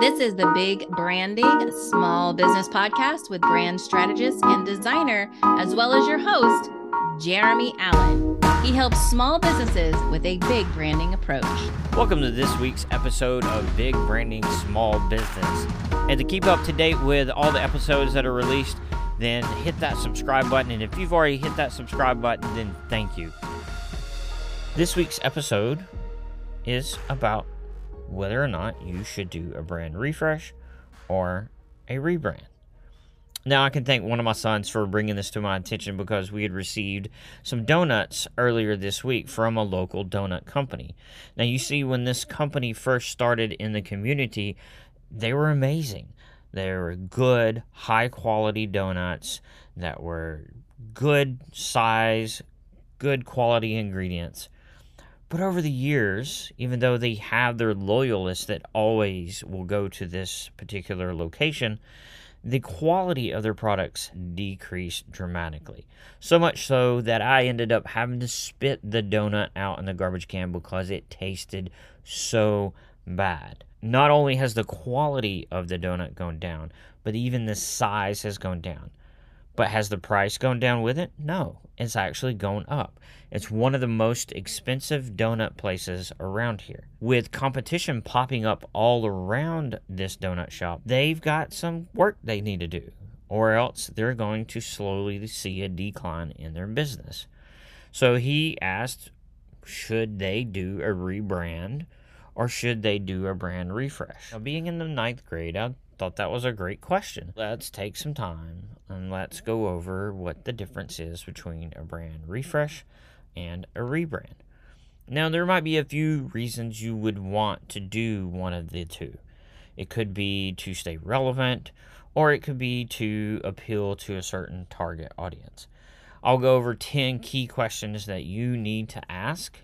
This is the Big Branding Small Business Podcast with brand strategist and designer, as well as your host, Jeremy Allen. He helps small businesses with a big branding approach. Welcome to this week's episode of Big Branding Small Business. And to keep up to date with all the episodes that are released, then hit that subscribe button. And if you've already hit that subscribe button, then thank you. This week's episode is about whether or not you should do a brand refresh or a rebrand. Now, I can thank one of my sons for bringing this to my attention because we had received some donuts earlier this week from a local donut company. Now, you see, when this company first started in the community, they were amazing. They were good, high quality donuts that were good size, good quality ingredients. But over the years, even though they have their loyalists that always will go to this particular location, the quality of their products decreased dramatically. So much so that I ended up having to spit the donut out in the garbage can because it tasted so bad. Not only has the quality of the donut gone down, but even the size has gone down. But has the price gone down with it? No, it's actually gone up. It's one of the most expensive donut places around here. With competition popping up all around this donut shop, they've got some work they need to do, or else they're going to slowly see a decline in their business. So he asked, should they do a rebrand or should they do a brand refresh? Now, being in the ninth grade, I thought that was a great question. Let's take some time and let's go over what the difference is between a brand refresh and a rebrand. Now, there might be a few reasons you would want to do one of the two. It could be to stay relevant, or it could be to appeal to a certain target audience. I'll go over 10 key questions that you need to ask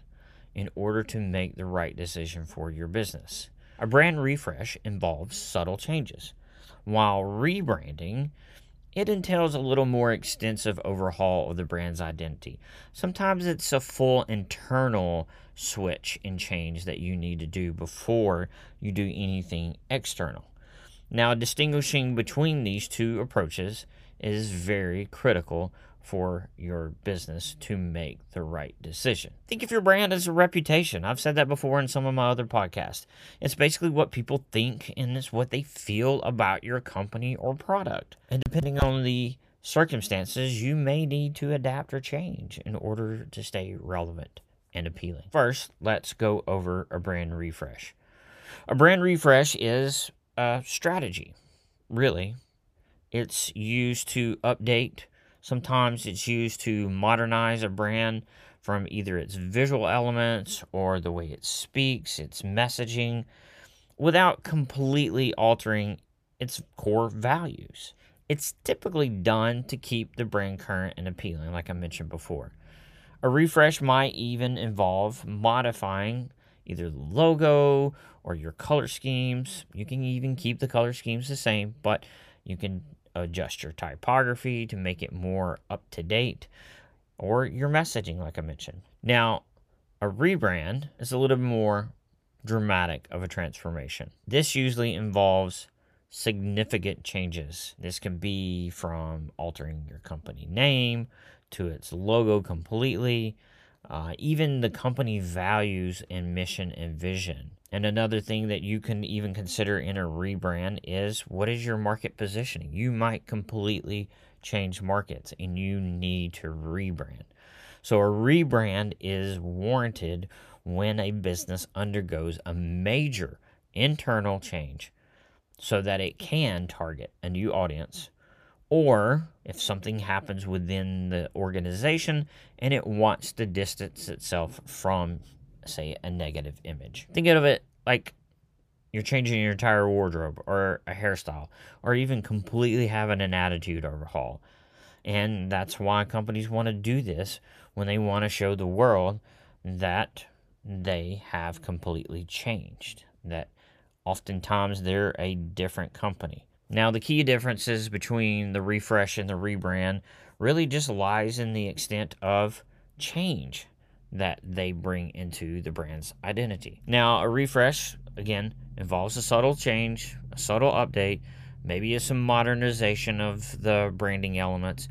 in order to make the right decision for your business. A brand refresh involves subtle changes, while rebranding it entails a little more extensive overhaul of the brand's identity. Sometimes it's a full internal switch and change that you need to do before you do anything external. Now, distinguishing between these two approaches is very critical for your business to make the right decision. Think of your brand as a reputation. I've said that before in some of my other podcasts. It's basically what people think and it's what they feel about your company or product. And depending on the circumstances, you may need to adapt or change in order to stay relevant and appealing. First, let's go over a brand refresh. A brand refresh is a strategy, really. It's used to update Sometimes it's used to modernize a brand from either its visual elements or the way it speaks, its messaging, without completely altering its core values. It's typically done to keep the brand current and appealing, like I mentioned before. A refresh might even involve modifying either the logo or your color schemes. You can even keep the color schemes the same, but you can adjust your typography to make it more up to date, or your messaging, like I mentioned. Now, a rebrand is a little more dramatic of a transformation. This usually involves significant changes. This can be from altering your company name to its logo completely, uh, even the company values and mission and vision. And another thing that you can even consider in a rebrand is what is your market positioning? You might completely change markets and you need to rebrand. So, a rebrand is warranted when a business undergoes a major internal change so that it can target a new audience or if something happens within the organization and it wants to distance itself from, say, a negative image. Think of it like you're changing your entire wardrobe or a hairstyle or even completely having an attitude overhaul. And that's why companies want to do this when they want to show the world that they have completely changed, that oftentimes they're a different company. Now, the key differences between the refresh and the rebrand really just lies in the extent of change that they bring into the brand's identity. Now, a refresh, again, involves a subtle change, a subtle update, maybe some modernization of the branding elements,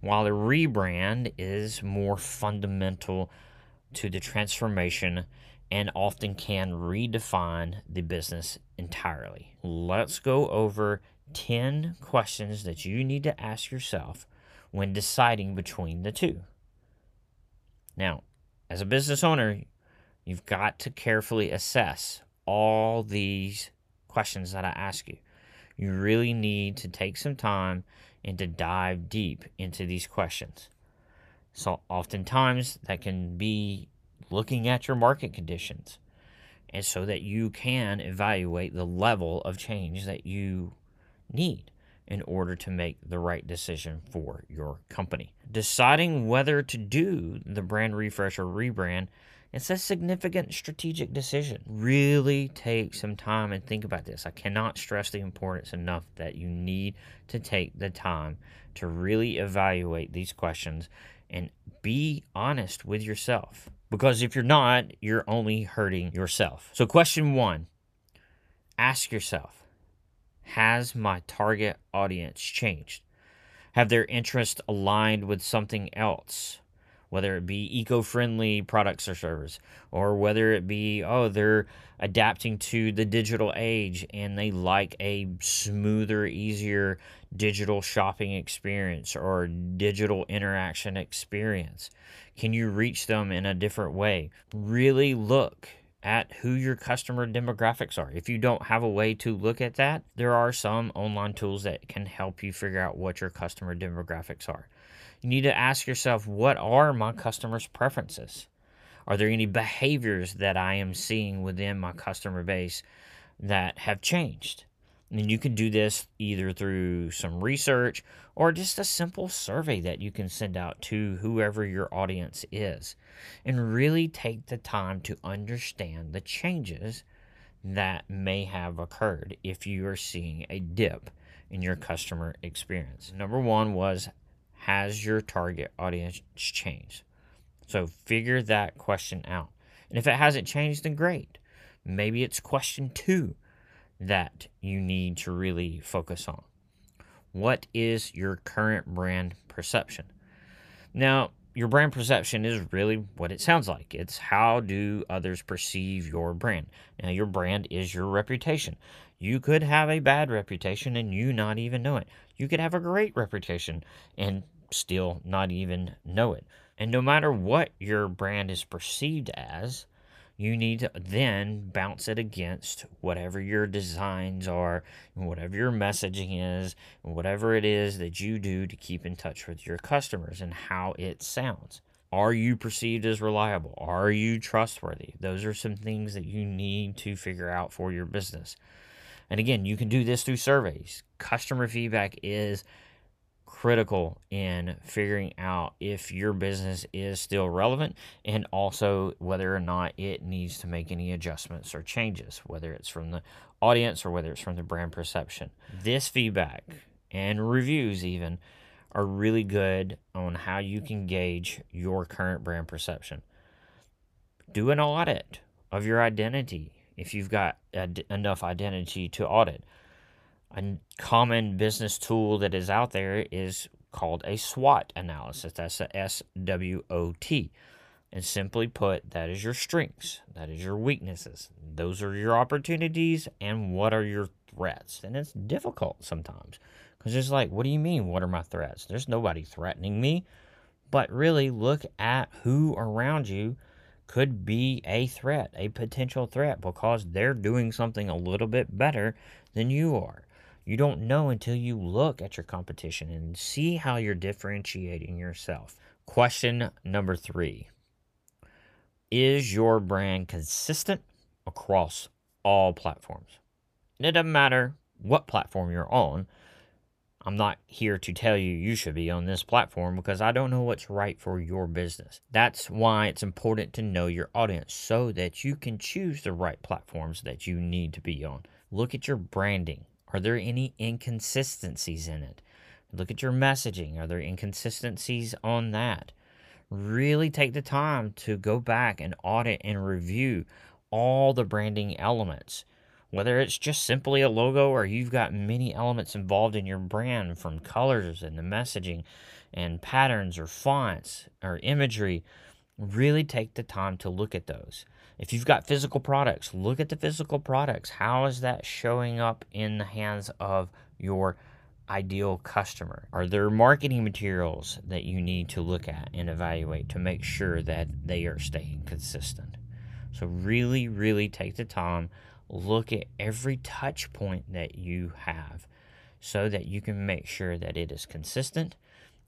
while the rebrand is more fundamental to the transformation and often can redefine the business entirely. Let's go over 10 questions that you need to ask yourself when deciding between the two. Now, as a business owner, you've got to carefully assess all these questions that I ask you. You really need to take some time and to dive deep into these questions. So, oftentimes, that can be looking at your market conditions, and so that you can evaluate the level of change that you need in order to make the right decision for your company. Deciding whether to do the brand refresh or rebrand it's a significant strategic decision. Really take some time and think about this. I cannot stress the importance enough that you need to take the time to really evaluate these questions and be honest with yourself. Because if you're not, you're only hurting yourself. So, question one ask yourself Has my target audience changed? Have their interests aligned with something else? whether it be eco-friendly products or service or whether it be oh they're adapting to the digital age and they like a smoother easier digital shopping experience or digital interaction experience can you reach them in a different way really look at who your customer demographics are. If you don't have a way to look at that, there are some online tools that can help you figure out what your customer demographics are. You need to ask yourself what are my customers' preferences? Are there any behaviors that I am seeing within my customer base that have changed? And you can do this either through some research or just a simple survey that you can send out to whoever your audience is. And really take the time to understand the changes that may have occurred if you are seeing a dip in your customer experience. Number one was has your target audience changed? So figure that question out. And if it hasn't changed, then great. Maybe it's question two that you need to really focus on. What is your current brand perception? Now, your brand perception is really what it sounds like. It's how do others perceive your brand. Now, your brand is your reputation. You could have a bad reputation and you not even know it. You could have a great reputation and still not even know it. And no matter what your brand is perceived as, you need to then bounce it against whatever your designs are and whatever your messaging is and whatever it is that you do to keep in touch with your customers and how it sounds. Are you perceived as reliable? Are you trustworthy? Those are some things that you need to figure out for your business. And again, you can do this through surveys. Customer feedback is critical in figuring out if your business is still relevant and also whether or not it needs to make any adjustments or changes, whether it's from the audience or whether it's from the brand perception. This feedback and reviews, even, are really good on how you can gauge your current brand perception. Do an audit of your identity if you've got ad- enough identity to audit a common business tool that is out there is called a SWOT analysis. That's a S W O T. And simply put, that is your strengths, that is your weaknesses. Those are your opportunities, and what are your threats? And it's difficult sometimes because it's like, what do you mean? What are my threats? There's nobody threatening me. But really, look at who around you could be a threat, a potential threat, because they're doing something a little bit better than you are. You don't know until you look at your competition and see how you're differentiating yourself. Question number three Is your brand consistent across all platforms? It doesn't matter what platform you're on. I'm not here to tell you you should be on this platform because I don't know what's right for your business. That's why it's important to know your audience so that you can choose the right platforms that you need to be on. Look at your branding. Are there any inconsistencies in it? Look at your messaging. Are there inconsistencies on that? Really take the time to go back and audit and review all the branding elements. Whether it's just simply a logo or you've got many elements involved in your brand from colors and the messaging and patterns or fonts or imagery, really take the time to look at those. If you've got physical products, look at the physical products. How is that showing up in the hands of your ideal customer? Are there marketing materials that you need to look at and evaluate to make sure that they are staying consistent? So, really, really take the time, look at every touch point that you have so that you can make sure that it is consistent,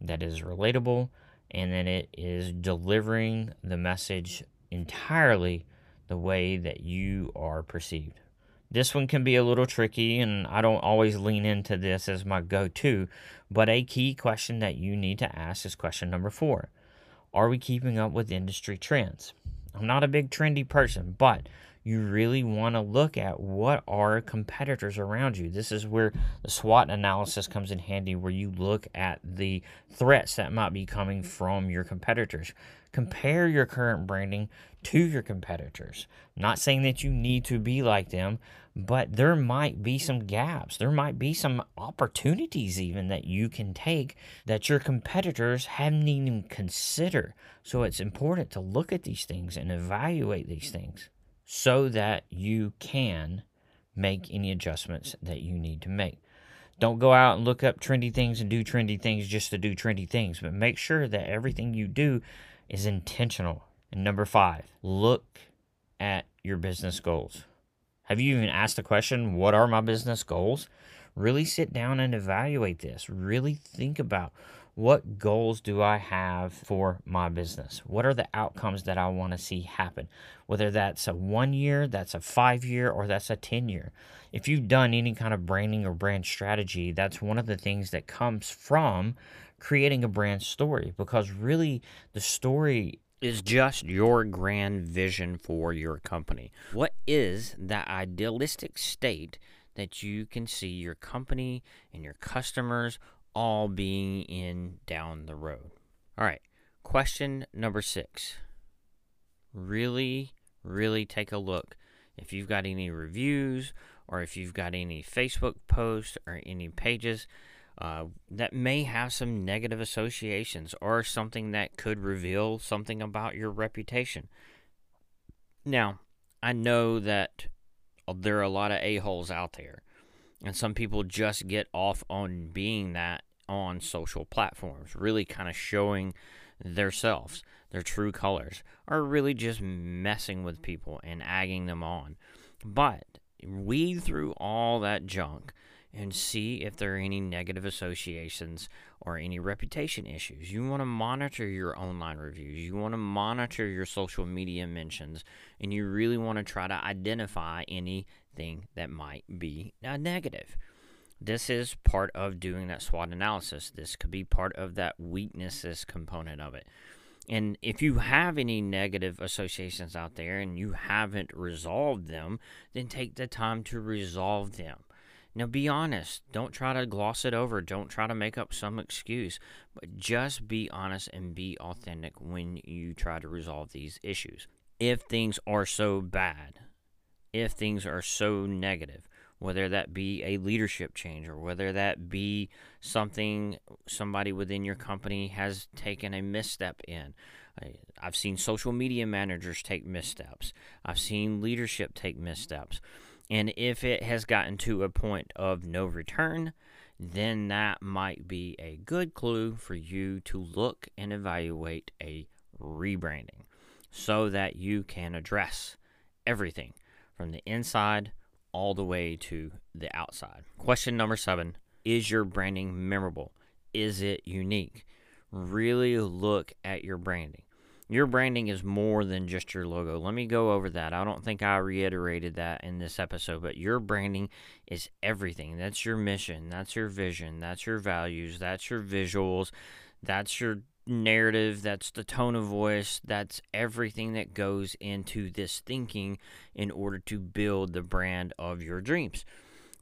that is relatable, and that it is delivering the message entirely the way that you are perceived. This one can be a little tricky, and I don't always lean into this as my go to, but a key question that you need to ask is question number four Are we keeping up with industry trends? I'm not a big trendy person, but you really want to look at what are competitors around you. This is where the SWOT analysis comes in handy, where you look at the threats that might be coming from your competitors. Compare your current branding to your competitors. Not saying that you need to be like them, but there might be some gaps. There might be some opportunities, even that you can take that your competitors haven't even considered. So it's important to look at these things and evaluate these things so that you can make any adjustments that you need to make. Don't go out and look up trendy things and do trendy things just to do trendy things, but make sure that everything you do is intentional. And number five, look at your business goals. Have you even asked the question, What are my business goals? Really sit down and evaluate this. Really think about what goals do I have for my business? What are the outcomes that I want to see happen? Whether that's a one year, that's a five year, or that's a 10 year. If you've done any kind of branding or brand strategy, that's one of the things that comes from creating a brand story because really the story is just your grand vision for your company. What is that idealistic state that you can see your company and your customers all being in down the road. All right, question number six. Really, really take a look. If you've got any reviews or if you've got any Facebook posts or any pages uh, that may have some negative associations or something that could reveal something about your reputation. Now, I know that there are a lot of a-holes out there and some people just get off on being that on social platforms, really kind of showing themselves, their true colors, are really just messing with people and agging them on. But weed through all that junk and see if there are any negative associations or any reputation issues. You want to monitor your online reviews, you want to monitor your social media mentions, and you really want to try to identify anything that might be a negative. This is part of doing that SWOT analysis. This could be part of that weaknesses component of it. And if you have any negative associations out there and you haven't resolved them, then take the time to resolve them. Now, be honest. Don't try to gloss it over. Don't try to make up some excuse, but just be honest and be authentic when you try to resolve these issues. If things are so bad, if things are so negative, whether that be a leadership change or whether that be something somebody within your company has taken a misstep in. I've seen social media managers take missteps. I've seen leadership take missteps. And if it has gotten to a point of no return, then that might be a good clue for you to look and evaluate a rebranding so that you can address everything from the inside all the way to the outside. Question number seven Is your branding memorable? Is it unique? Really look at your branding. Your branding is more than just your logo. Let me go over that. I don't think I reiterated that in this episode, but your branding is everything. That's your mission, that's your vision, that's your values, that's your visuals, that's your narrative, that's the tone of voice, that's everything that goes into this thinking in order to build the brand of your dreams.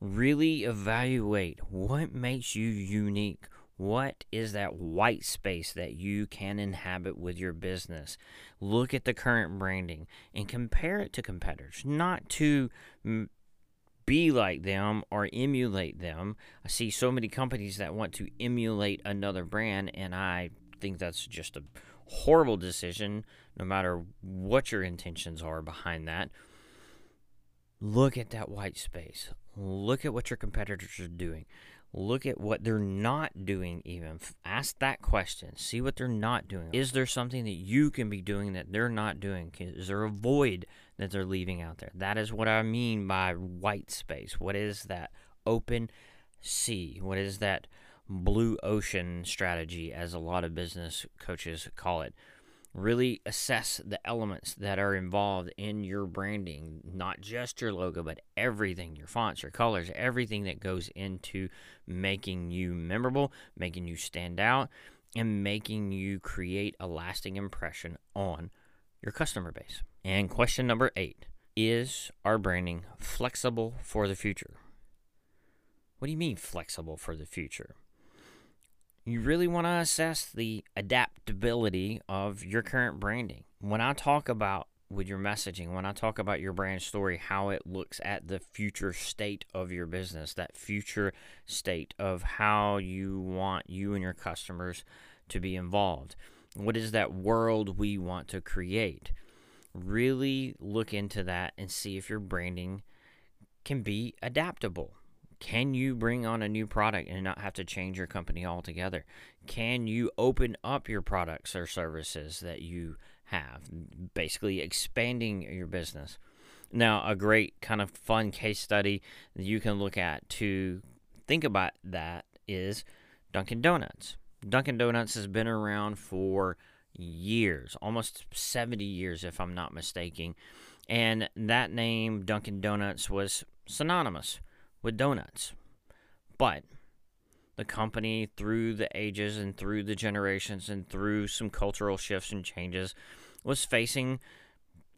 Really evaluate what makes you unique. What is that white space that you can inhabit with your business? Look at the current branding and compare it to competitors, not to be like them or emulate them. I see so many companies that want to emulate another brand, and I think that's just a horrible decision, no matter what your intentions are behind that. Look at that white space. Look at what your competitors are doing. Look at what they're not doing, even. Ask that question. See what they're not doing. Is there something that you can be doing that they're not doing? Is there a void that they're leaving out there? That is what I mean by white space. What is that open sea? What is that blue ocean strategy, as a lot of business coaches call it? really assess the elements that are involved in your branding, not just your logo, but everything your fonts, your colors, everything that goes into making you memorable, making you stand out, and making you create a lasting impression on your customer base. And question number eight is our branding flexible for the future? What do you mean flexible for the future? You really want to assess the adaptability of your current branding. When I talk about with your messaging, when I talk about your brand story, how it looks at the future state of your business, that future state of how you want you and your customers to be involved. What is that world we want to create? Really look into that and see if your branding can be adaptable. Can you bring on a new product and not have to change your company altogether? Can you open up your products or services that you have, basically expanding your business? Now, a great kind of fun case study you can look at to think about that is Dunkin' Donuts. Dunkin' Donuts has been around for years, almost 70 years, if I'm not mistaken. And that name, Dunkin' Donuts, was synonymous with donuts. But the company, through the ages and through the generations and through some cultural shifts and changes, was facing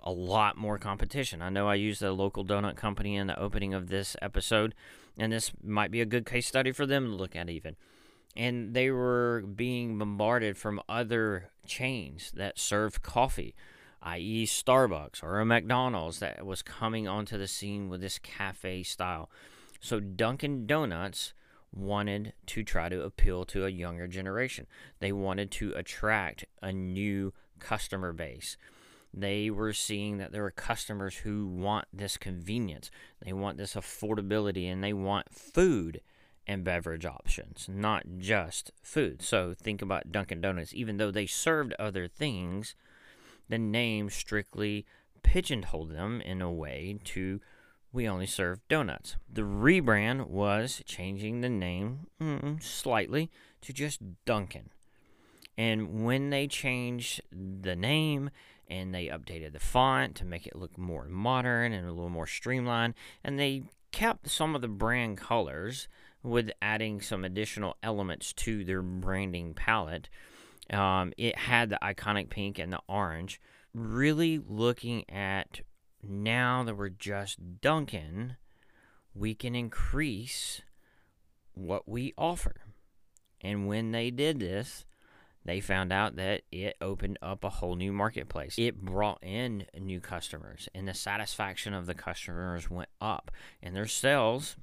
a lot more competition. I know I used a local donut company in the opening of this episode, and this might be a good case study for them to look at, even. And they were being bombarded from other chains that served coffee, i.e., Starbucks or a McDonald's that was coming onto the scene with this cafe style. So Dunkin' Donuts wanted to try to appeal to a younger generation. They wanted to attract a new customer base. They were seeing that there are customers who want this convenience, they want this affordability, and they want food and beverage options, not just food. So think about Dunkin' Donuts. Even though they served other things, the name strictly pigeonholed them in a way to we only serve donuts. The rebrand was changing the name slightly to just Dunkin'. And when they changed the name and they updated the font to make it look more modern and a little more streamlined, and they kept some of the brand colors with adding some additional elements to their branding palette. Um, it had the iconic pink and the orange. Really looking at now that we're just Dunkin', we can increase what we offer. And when they did this, they found out that it opened up a whole new marketplace. It brought in new customers, and the satisfaction of the customers went up, and their sales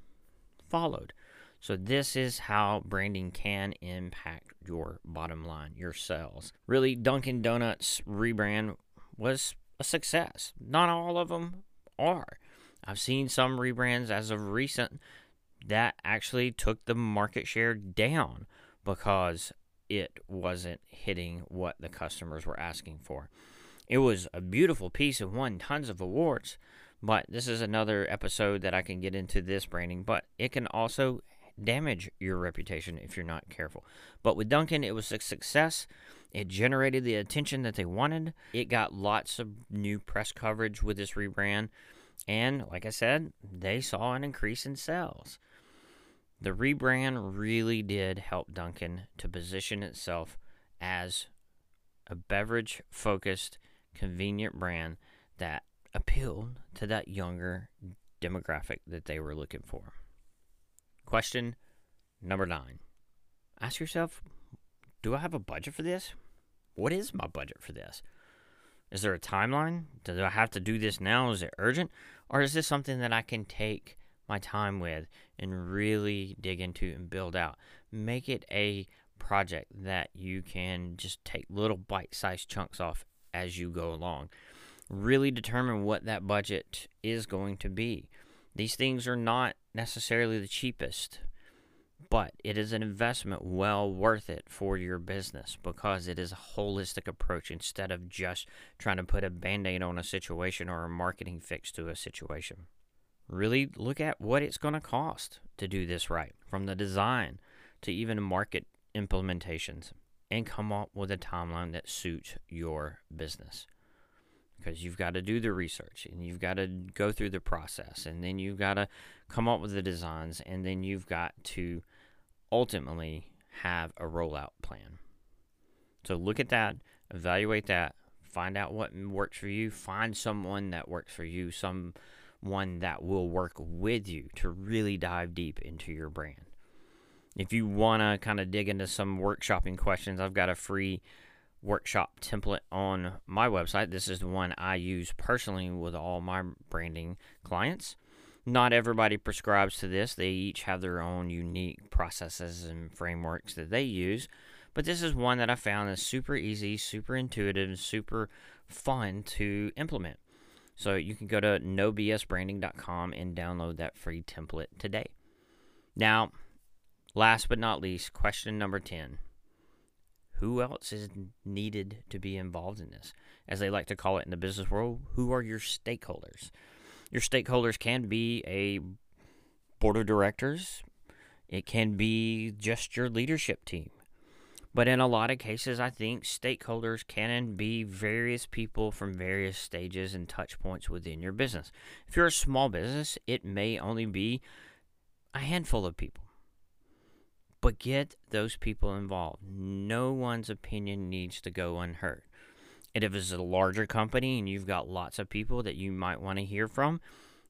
followed. So, this is how branding can impact your bottom line, your sales. Really, Dunkin' Donuts rebrand was a success. Not all of them are. I've seen some rebrands as of recent that actually took the market share down because it wasn't hitting what the customers were asking for. It was a beautiful piece and won tons of awards, but this is another episode that I can get into this branding, but it can also damage your reputation if you're not careful. But with Dunkin', it was a success. It generated the attention that they wanted. It got lots of new press coverage with this rebrand. And like I said, they saw an increase in sales. The rebrand really did help Dunkin' to position itself as a beverage focused, convenient brand that appealed to that younger demographic that they were looking for. Question number nine Ask yourself do I have a budget for this? What is my budget for this? Is there a timeline? Do I have to do this now? Is it urgent? Or is this something that I can take my time with and really dig into and build out. Make it a project that you can just take little bite sized chunks off as you go along. Really determine what that budget is going to be. These things are not necessarily the cheapest, but it is an investment well worth it for your business because it is a holistic approach instead of just trying to put a band aid on a situation or a marketing fix to a situation. Really look at what it's going to cost to do this right, from the design to even market implementations, and come up with a timeline that suits your business. Because you've got to do the research and you've got to go through the process, and then you've got to come up with the designs, and then you've got to ultimately have a rollout plan. So look at that, evaluate that, find out what works for you, find someone that works for you, someone that will work with you to really dive deep into your brand. If you want to kind of dig into some workshopping questions, I've got a free workshop template on my website. This is the one I use personally with all my branding clients. Not everybody prescribes to this, they each have their own unique processes and frameworks that they use. But this is one that I found is super easy, super intuitive, and super fun to implement. So you can go to nobsbranding.com and download that free template today. Now, last but not least, question number 10. Who else is needed to be involved in this? As they like to call it in the business world, who are your stakeholders? Your stakeholders can be a board of directors, it can be just your leadership team. But in a lot of cases, I think stakeholders can be various people from various stages and touch points within your business. If you're a small business, it may only be a handful of people. But get those people involved. No one's opinion needs to go unheard. And if it's a larger company and you've got lots of people that you might want to hear from,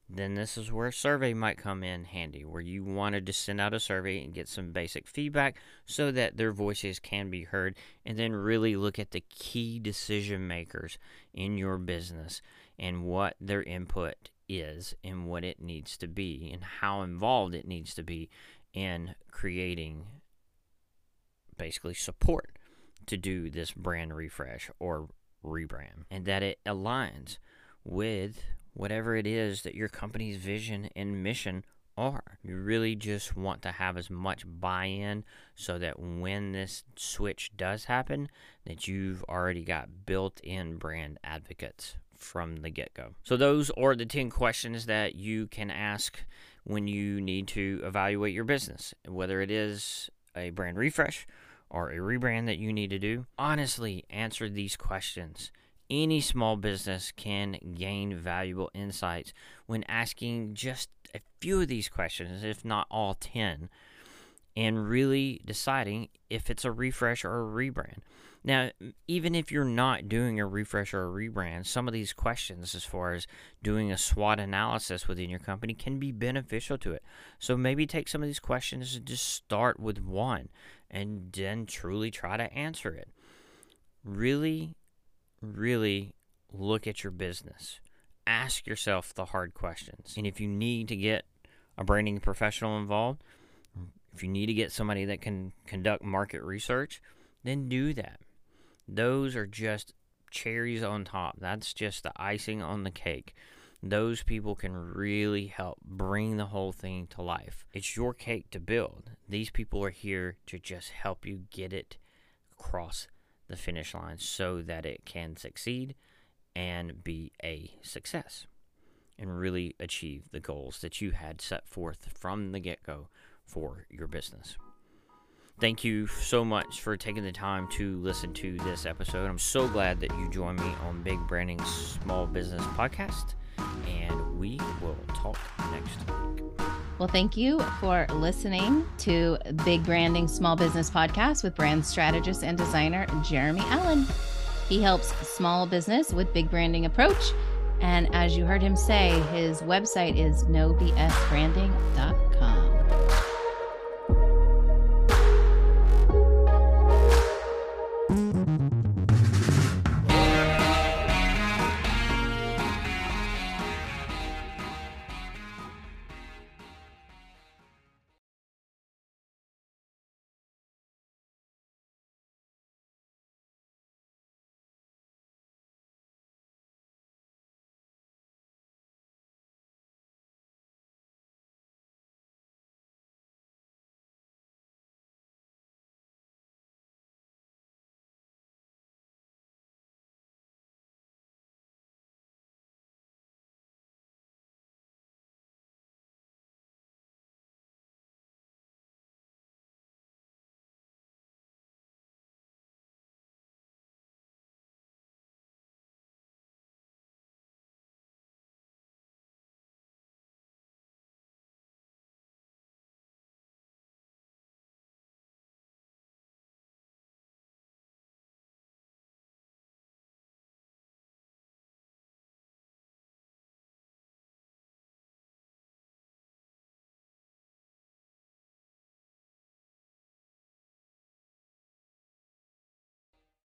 then this is where a survey might come in handy, where you wanted to send out a survey and get some basic feedback so that their voices can be heard, and then really look at the key decision makers in your business and what their input is and what it needs to be and how involved it needs to be in creating basically support to do this brand refresh or rebrand and that it aligns with whatever it is that your company's vision and mission are. You really just want to have as much buy-in so that when this switch does happen, that you've already got built-in brand advocates from the get-go. So those are the 10 questions that you can ask when you need to evaluate your business, whether it is a brand refresh or a rebrand that you need to do. Honestly, answer these questions any small business can gain valuable insights when asking just a few of these questions, if not all 10, and really deciding if it's a refresh or a rebrand. Now, even if you're not doing a refresh or a rebrand, some of these questions, as far as doing a SWOT analysis within your company, can be beneficial to it. So maybe take some of these questions and just start with one and then truly try to answer it. Really really look at your business. Ask yourself the hard questions. And if you need to get a branding professional involved, if you need to get somebody that can conduct market research, then do that. Those are just cherries on top. That's just the icing on the cake. Those people can really help bring the whole thing to life. It's your cake to build. These people are here to just help you get it across the finish line so that it can succeed and be a success and really achieve the goals that you had set forth from the get go for your business. Thank you so much for taking the time to listen to this episode. I'm so glad that you joined me on Big Branding Small Business Podcast, and we will talk next week. Well, thank you for listening to Big Branding Small Business Podcast with brand strategist and designer Jeremy Allen. He helps small business with big branding approach. And as you heard him say, his website is nobsbranding.com.